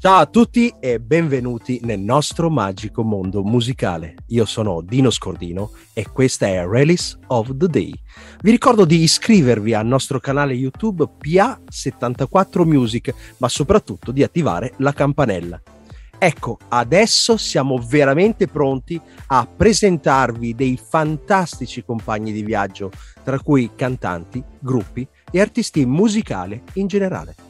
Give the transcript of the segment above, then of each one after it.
Ciao a tutti e benvenuti nel nostro magico mondo musicale. Io sono Dino Scordino e questa è Release of the Day. Vi ricordo di iscrivervi al nostro canale YouTube PA74 Music, ma soprattutto di attivare la campanella. Ecco, adesso siamo veramente pronti a presentarvi dei fantastici compagni di viaggio, tra cui cantanti, gruppi e artisti musicali in generale.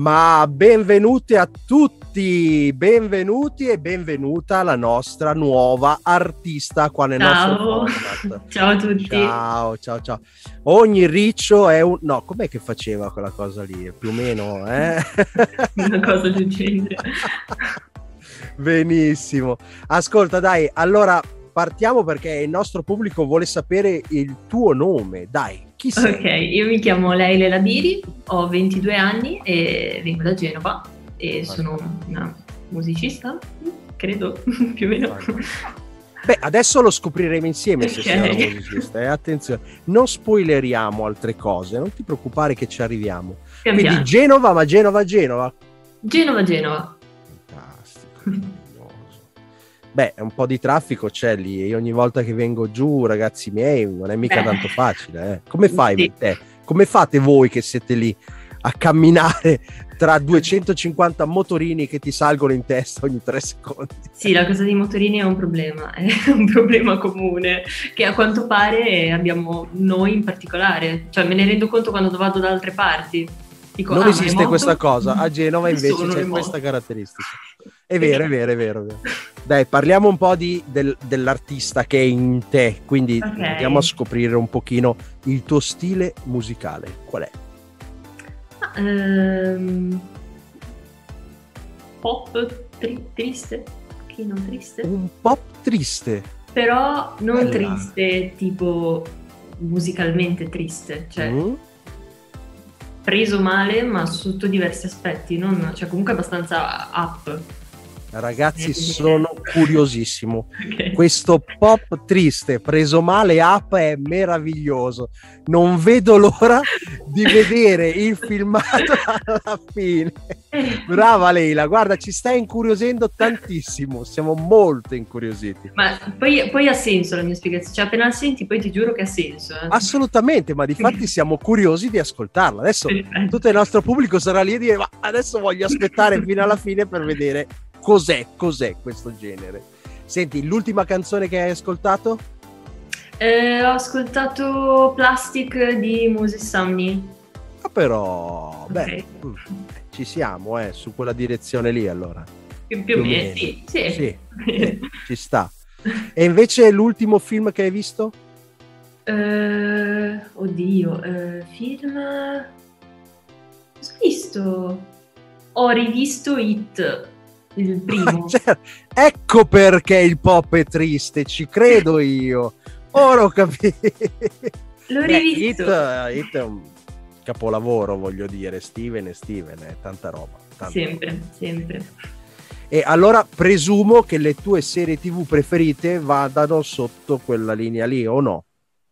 Ma benvenuti a tutti, benvenuti e benvenuta alla nostra nuova artista qua nel ciao. nostro format. ciao a tutti. Ciao, ciao, ciao. Ogni riccio è un... No, com'è che faceva quella cosa lì? Più o meno, eh? Una cosa del genere. Benissimo. Ascolta, dai, allora partiamo perché il nostro pubblico vuole sapere il tuo nome. Dai, chi sei? Ok, io mi chiamo Leile Ladiri, ho 22 anni e vengo da Genova e sono una musicista, credo, più o meno. Beh, adesso lo scopriremo insieme se Ok. sei una musicista. Eh? Attenzione, non spoileriamo altre cose, non ti preoccupare che ci arriviamo. Pian Quindi piano. Genova, ma Genova, Genova. Genova, Genova. Fantastico. Beh, un po' di traffico c'è lì e ogni volta che vengo giù, ragazzi miei, non è mica Beh. tanto facile. eh. Come fai Sì. te? Come fate voi che siete lì a camminare tra 250 motorini che ti salgono in testa ogni tre secondi? Sì, la cosa dei motorini è un problema, è un problema comune che a quanto pare abbiamo noi in particolare. Cioè me ne rendo conto quando vado da altre parti. Dico, non "Ah, esiste le moto?" questa cosa, a Genova invece c'è questa caratteristica. È vero, è vero, è vero. è vero. Dai, parliamo un po' di- del- dell'artista che è in te, quindi Ok. andiamo a scoprire un pochino il tuo stile musicale. Qual è? Ehm, pop tri- triste, che non triste, Un pop triste. però non Bella. triste tipo musicalmente triste, cioè Mm? preso male ma sotto diversi aspetti, non- cioè comunque abbastanza up. Ragazzi, sono curiosissimo. Ok. Questo pop triste, preso male up, è meraviglioso. Non vedo l'ora di vedere il filmato alla fine. Brava Leila, guarda, ci stai incuriosendo tantissimo. Siamo molto incuriositi. Ma poi, poi ha senso la mia spiegazione, cioè appena senti poi ti giuro che ha senso. eh. Assolutamente, ma di fatti siamo curiosi di ascoltarla. Adesso tutto il nostro pubblico sarà lì a dire: Ma adesso voglio aspettare fino alla fine per vedere cos'è, cos'è questo genere. Senti, l'ultima canzone che hai ascoltato? Eh, ho ascoltato Plastic di Moses Sumney. Ah, però, beh, Ok. mm, ci siamo, eh, su quella direzione lì allora. Più, più o Più o meno, meno. sì. sì. Sì, sì, ci sta. E invece l'ultimo film che hai visto? Eh, oddio, eh, film... Ho visto? Ho rivisto It, il primo. Cioè, ecco perché il pop è triste, ci credo io. Ora ho capito. L'ho Beh, rivisto. It, It è un capolavoro, voglio dire. Steven e Steven, è tanta roba. tanta Sempre, roba. sempre. E allora presumo che le tue serie TV preferite vadano sotto quella linea lì, o no?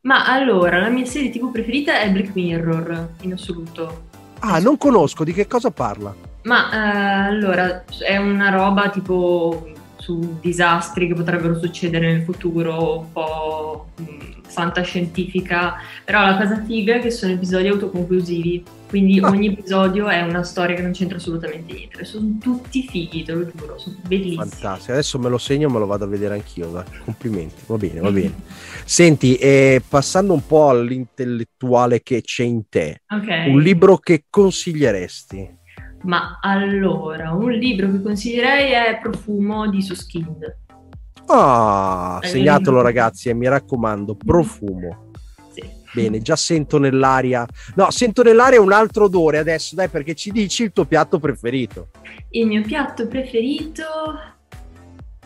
Ma allora, la mia serie TV preferita è Black Mirror, in assoluto. Ah, non conosco, di che cosa parla? Ma eh, allora, è una roba tipo su disastri che potrebbero succedere nel futuro, un po' mh, fantascientifica, però la cosa figa è che sono episodi autoconclusivi, quindi Ah. ogni episodio è una storia che non c'entra assolutamente niente, sono tutti fighi, te lo giuro, sono bellissimi. Fantastico, adesso me lo segno, me lo vado a vedere anch'io. dai. Complimenti, va bene, va bene. Senti, eh, passando un po' all'intellettuale che c'è in te, Ok. un libro che consiglieresti? Ma allora, un libro che consiglierei è Profumo di Suskind. Ah, segnatelo ragazzi e mi raccomando, profumo. Sì. Bene, già sento nell'aria. No, sento nell'aria un altro odore adesso, dai, perché ci dici il tuo piatto preferito. Il mio piatto preferito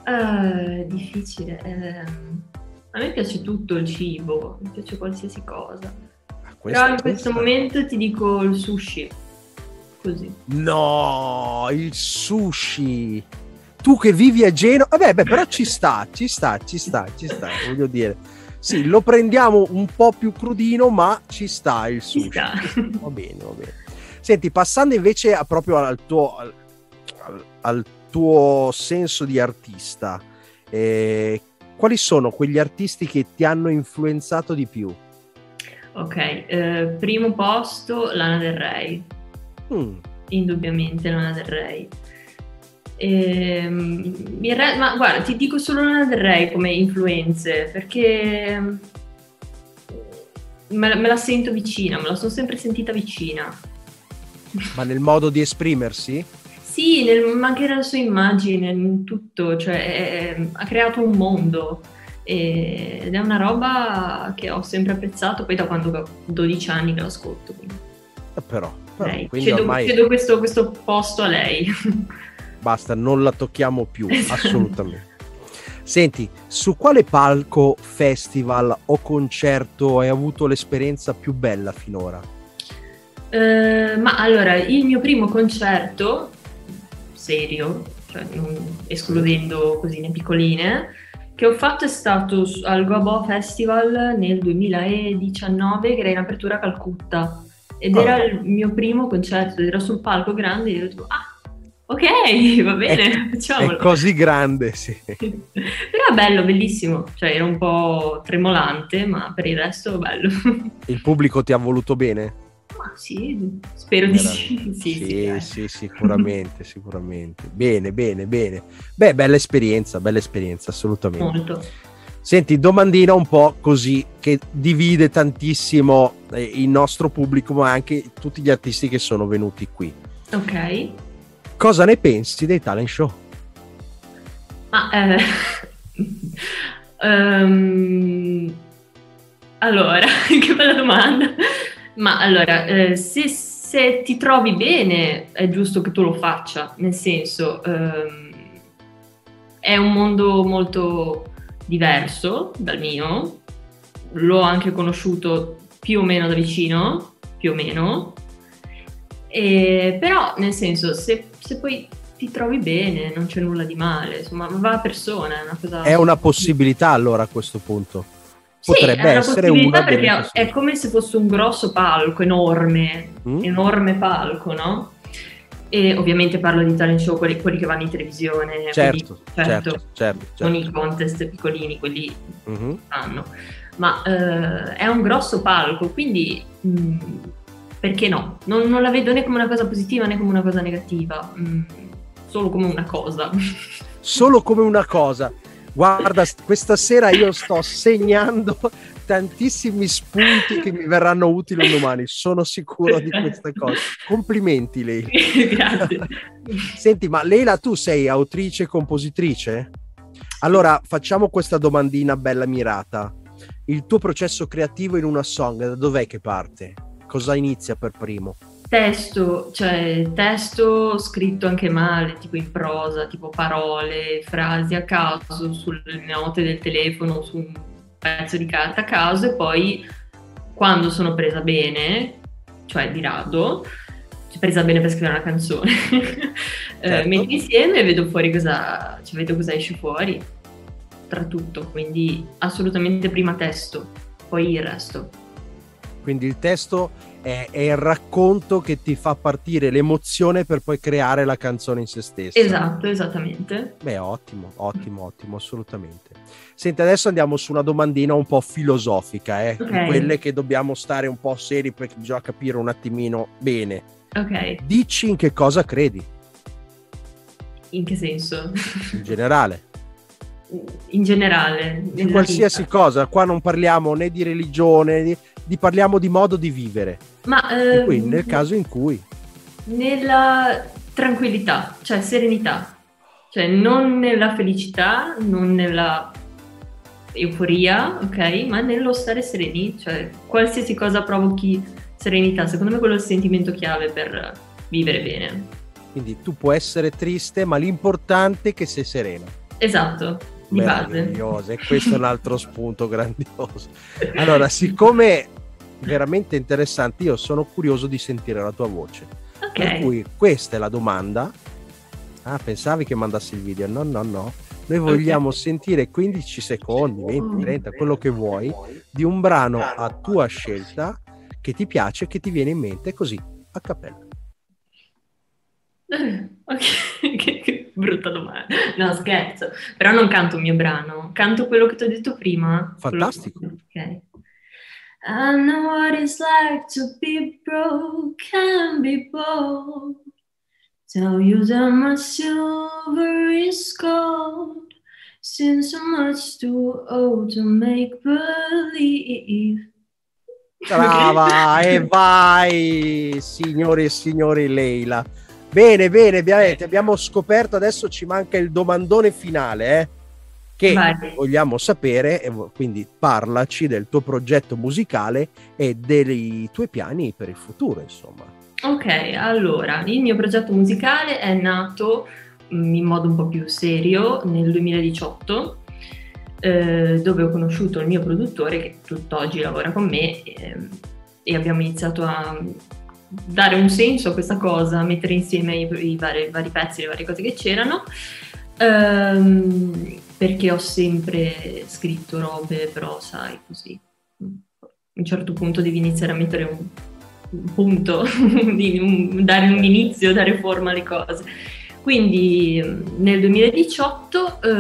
eh, difficile. ehm, a me piace tutto il cibo, mi piace qualsiasi cosa. Però in questo questa... momento ti dico il sushi. Così. No, il sushi. Tu che vivi a Genova, vabbè, beh, però ci sta, ci sta, ci sta, ci sta, voglio dire. Sì, lo prendiamo un po' più crudino, ma ci sta il sushi. Sta. Va bene, va bene. Senti, passando invece a, proprio al tuo, al, al tuo senso di artista, eh, quali sono quegli artisti che ti hanno influenzato di più? Ok, eh, primo posto Lana Del Rey. Mm. Indubbiamente Lana Del Rey. Ehm, re- ma guarda, ti dico solo Lana Del Rey come influenze perché me, me la sento vicina, me la sono sempre sentita vicina. Ma nel modo di esprimersi? Sì, nel, ma anche nella sua immagine, in tutto, cioè è, ha creato un mondo ed è una roba che ho sempre apprezzato poi da quando ho 12 anni che lo ascolto. Quindi. Eh, però, lei, cedo, ormai... cedo questo, questo, posto a lei. Basta, non la tocchiamo più, esatto. assolutamente. Senti, su quale palco, festival o concerto hai avuto l'esperienza più bella finora? Uh, ma allora, il mio primo concerto serio, cioè escludendo cosine piccoline, che ho fatto è stato al Gobo Festival nel 2019, che era in apertura a Calcutta. Ed era il mio primo concerto, era sul palco grande e io tipo, ah, ok, va bene, è, facciamolo. È così grande, sì. Però bello, bellissimo, cioè era un po' tremolante, ma per il resto bello. Il pubblico ti ha voluto bene? Ma sì, spero di sì. Sì, sì, sì, sì sicuramente, sicuramente. Bene, bene, bene. Beh, bella esperienza, bella esperienza, assolutamente. Molto. Senti, domandina un po' così che divide tantissimo eh, il nostro pubblico, ma anche tutti gli artisti che sono venuti qui. Ok. Cosa ne pensi dei talent show? Ma eh, um, allora, che bella domanda. Ma allora, eh, se, se, ti trovi bene, è giusto che tu lo faccia, nel senso, ehm, è un mondo molto diverso dal mio, l'ho anche conosciuto più o meno da vicino, più o meno, e, però nel senso, se, se poi ti trovi bene, non c'è nulla di male, insomma, va a persona, è una cosa... È una possibilità allora a questo punto potrebbe sì, essere una perché è come se fosse un grosso palco enorme, mm? enorme palco, no? E ovviamente parlo di talent show, quelli, quelli che vanno in televisione, certo, quelli, certo, certo, certo, certo. non i contest piccolini, quelli mm-hmm. fanno. Ma eh, è un grosso palco, quindi mh, mm, perché no? Non, non, la vedo né come una cosa positiva né come una cosa negativa, mh, mm, solo come una cosa. Solo come una cosa. Guarda, questa sera io sto segnando tantissimi spunti che mi verranno utili domani, sono sicuro di questa cosa. Complimenti lei. Grazie. Senti, ma Leila, tu sei autrice e compositrice? Allora, facciamo questa domandina bella mirata. Il tuo processo creativo in una song, da dov'è che parte? Cosa inizia per primo? testo, cioè testo scritto anche male, tipo in prosa, tipo parole, frasi a caso sulle note del telefono, su un pezzo di carta a caso e poi quando sono presa bene, cioè di rado, cioè presa bene per scrivere una canzone, eh, certo. metto insieme e vedo fuori cosa, cioè vedo cosa esce fuori tra tutto, quindi assolutamente prima testo, poi il resto. Quindi il testo è, è, il racconto che ti fa partire l'emozione per poi creare la canzone in se stessa. Esatto, esattamente. Beh, ottimo, ottimo, ottimo, assolutamente. Senti, adesso andiamo su una domandina un po' filosofica, eh? Okay. quelle che dobbiamo stare un po' seri perché bisogna capire un attimino bene. Ok. Dici in che cosa credi? In che senso? In generale in generale. In qualsiasi vita. cosa, qua non parliamo né di religione, né di, parliamo di modo di vivere. Ma ehm, qui, nel caso in cui... Nella tranquillità, cioè serenità, cioè non nella felicità, non nella euforia, ok? Ma nello stare sereni, cioè qualsiasi cosa provochi serenità, secondo me quello è il sentimento chiave per vivere bene. Quindi tu puoi essere triste, ma l'importante è che sei serena. Esatto, base. E questo è un altro spunto grandioso. Allora, siccome veramente interessanti. Io sono curioso di sentire la tua voce. Ok. Per cui questa è la domanda. Ah, pensavi che mandassi il video? No, no, no. Noi vogliamo Ok. sentire 15 secondi, 20, 30, quello che vuoi, di un brano a tua scelta che ti piace, che ti viene in mente così, a cappella. Ok, brutta domanda. No, scherzo. Però non canto un mio brano, canto quello che ti ho detto prima. Fantastico. Ok. I know what it's like to be broke and be bold. Tell you that my silver is gold. Seems so much too old to make believe. Brava, e vai, signori e signori Leila. Bene, bene, abbiamo, abbiamo scoperto, adesso ci manca il domandone finale, eh, che Vai. vogliamo sapere, e quindi parlaci del tuo progetto musicale e dei tuoi piani per il futuro, insomma. Ok, allora, il mio progetto musicale è nato mm, in modo un po' più serio nel 2018, eh, dove ho conosciuto il mio produttore che tutt'oggi lavora con me ehm, e abbiamo iniziato a dare un senso a questa cosa, mettere insieme i, i vari, i vari pezzi, le varie cose che c'erano. Ehm, perché ho sempre scritto robe, però sai, così. A un certo punto devi iniziare a mettere un, un punto, un- dare un inizio, dare forma alle cose. Quindi mm, nel 2018 eh,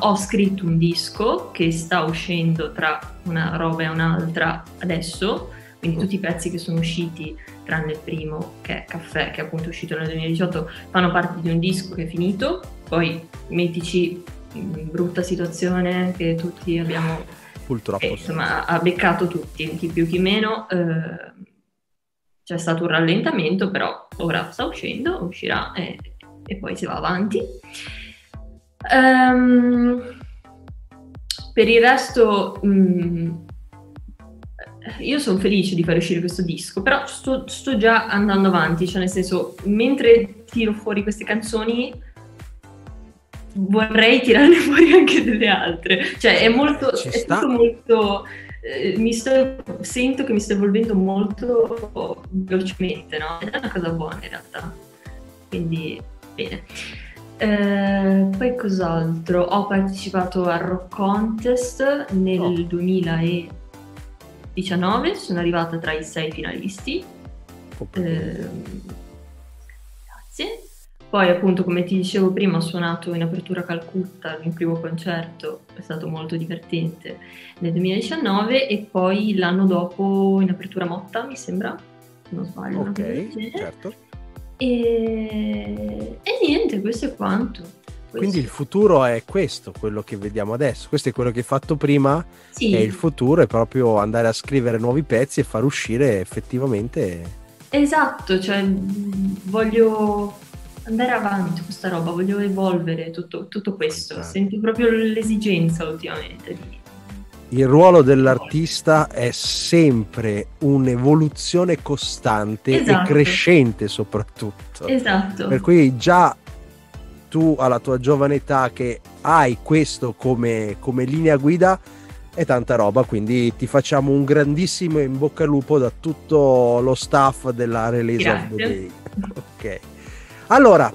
ho scritto un disco che sta uscendo tra una roba e un'altra adesso, quindi tutti i pezzi che sono usciti, tranne il primo che è Caffè, che è appunto uscito nel 2018, fanno parte di un disco che è finito, poi mettici in brutta situazione che tutti abbiamo Purtroppo. e, insomma, ha beccato tutti, chi più chi meno. eh, c'è stato un rallentamento, però ora sta uscendo, uscirà e, e poi si va avanti. Ehm, per il resto, mm, io sono felice di far uscire questo disco, però sto, sto già andando avanti, cioè nel senso, mentre tiro fuori queste canzoni, vorrei tirarne fuori anche delle altre. Cioè, è molto, Ci è tutto molto. eh, mi sto, sento che mi sto evolvendo molto velocemente, no? Ed è una cosa buona in realtà. Quindi, bene. Eh, poi cos'altro? Ho partecipato al Rock Contest nel Oh. 2019, sono arrivata tra i sei finalisti. Complimenti. Ehm, grazie. Poi, appunto, come ti dicevo prima, ho suonato in apertura a Calcutta, il mio primo concerto, è stato molto divertente nel 2019 e poi l'anno dopo in apertura a Motta, mi sembra, se non sbaglio. ok, certo. E... e niente, questo è quanto. Quindi il futuro è questo, quello che vediamo adesso. Questo è quello che hai fatto prima Sì, e il futuro è proprio andare a scrivere nuovi pezzi e far uscire effettivamente. esatto, cioè mh, voglio andare avanti questa roba, voglio evolvere tutto, tutto questo. Esatto. Sento proprio l'esigenza ultimamente di Il ruolo dell'artista è sempre un'evoluzione costante Esatto. e crescente soprattutto. Esatto. Per cui già tu alla tua giovane età che hai questo come, come linea guida è tanta roba, quindi ti facciamo un grandissimo in bocca al lupo da tutto lo staff della Release of the Grazie. Day. Ok. Allora,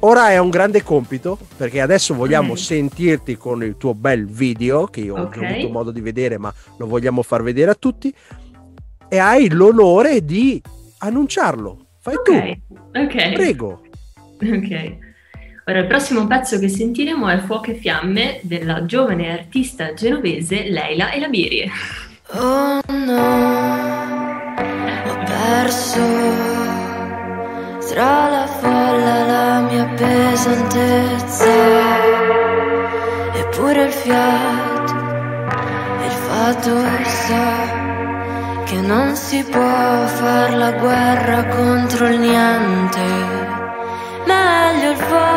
ora è un grande compito perché adesso vogliamo Ok. sentirti con il tuo bel video che io ho Ok. già avuto modo di vedere, ma lo vogliamo far vedere a tutti e hai l'onore di annunciarlo. Fai Ok, tu, ok. prego. Ok. Ora, il prossimo pezzo che sentiremo è Fuoco e Fiamme della giovane artista genovese Leila Elabiri. Oh no, ho perso tra la folla la mia pesantezza eppure il fiato, il fatto sa che non si può far la guerra contro il niente. Meglio il fuoco